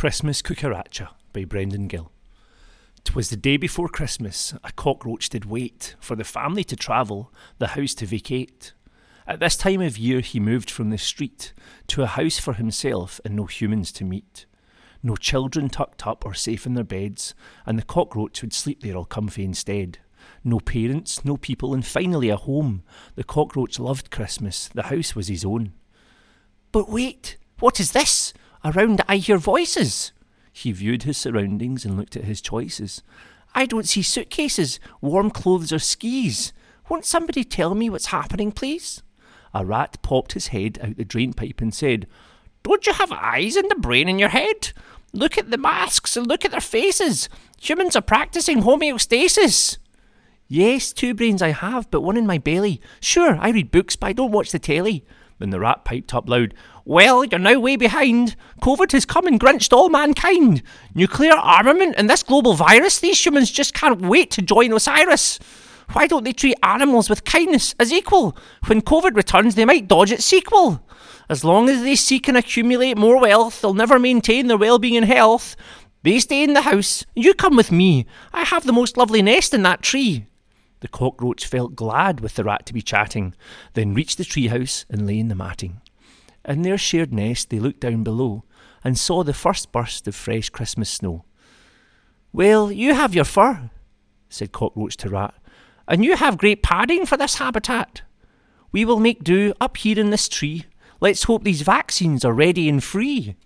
Christmas Cucaracha by Brendan Gill. 'Twas the day before Christmas, a cockroach did wait for the family to travel, the house to vacate. At this time of year he moved from the street to a house for himself and no humans to meet. No children tucked up or safe in their beds, and the cockroach would sleep there all comfy instead. No parents, no people, and finally a home. The cockroach loved Christmas, the house was his own. But wait, what is this? Around I hear voices. He viewed his surroundings and looked at his choices. I don't see suitcases, warm clothes, or skis. Won't somebody tell me what's happening, please? A rat popped his head out the drain pipe and said, Don't you have eyes and a brain in your head? Look at the masks and look at their faces. Humans are practicing homeostasis. Yes, two brains I have, but one in my belly. Sure, I read books, but I don't watch the telly. Then the rat piped up loud, Well, you're now way behind. COVID has come and grinched all mankind. Nuclear armament and this global virus, these humans just can't wait to join Osiris. Why don't they treat animals with kindness as equal? When COVID returns, they might dodge its sequel. As long as they seek and accumulate more wealth, they'll never maintain their well being and health. They stay in the house, you come with me. I have the most lovely nest in that tree. The cockroach felt glad with the rat to be chatting, then reached the treehouse and lay in the matting. In their shared nest, they looked down below and saw the first burst of fresh Christmas snow. Well, you have your fur, said Cockroach to Rat, and you have great padding for this habitat. We will make do up here in this tree. Let's hope these vaccines are ready and free.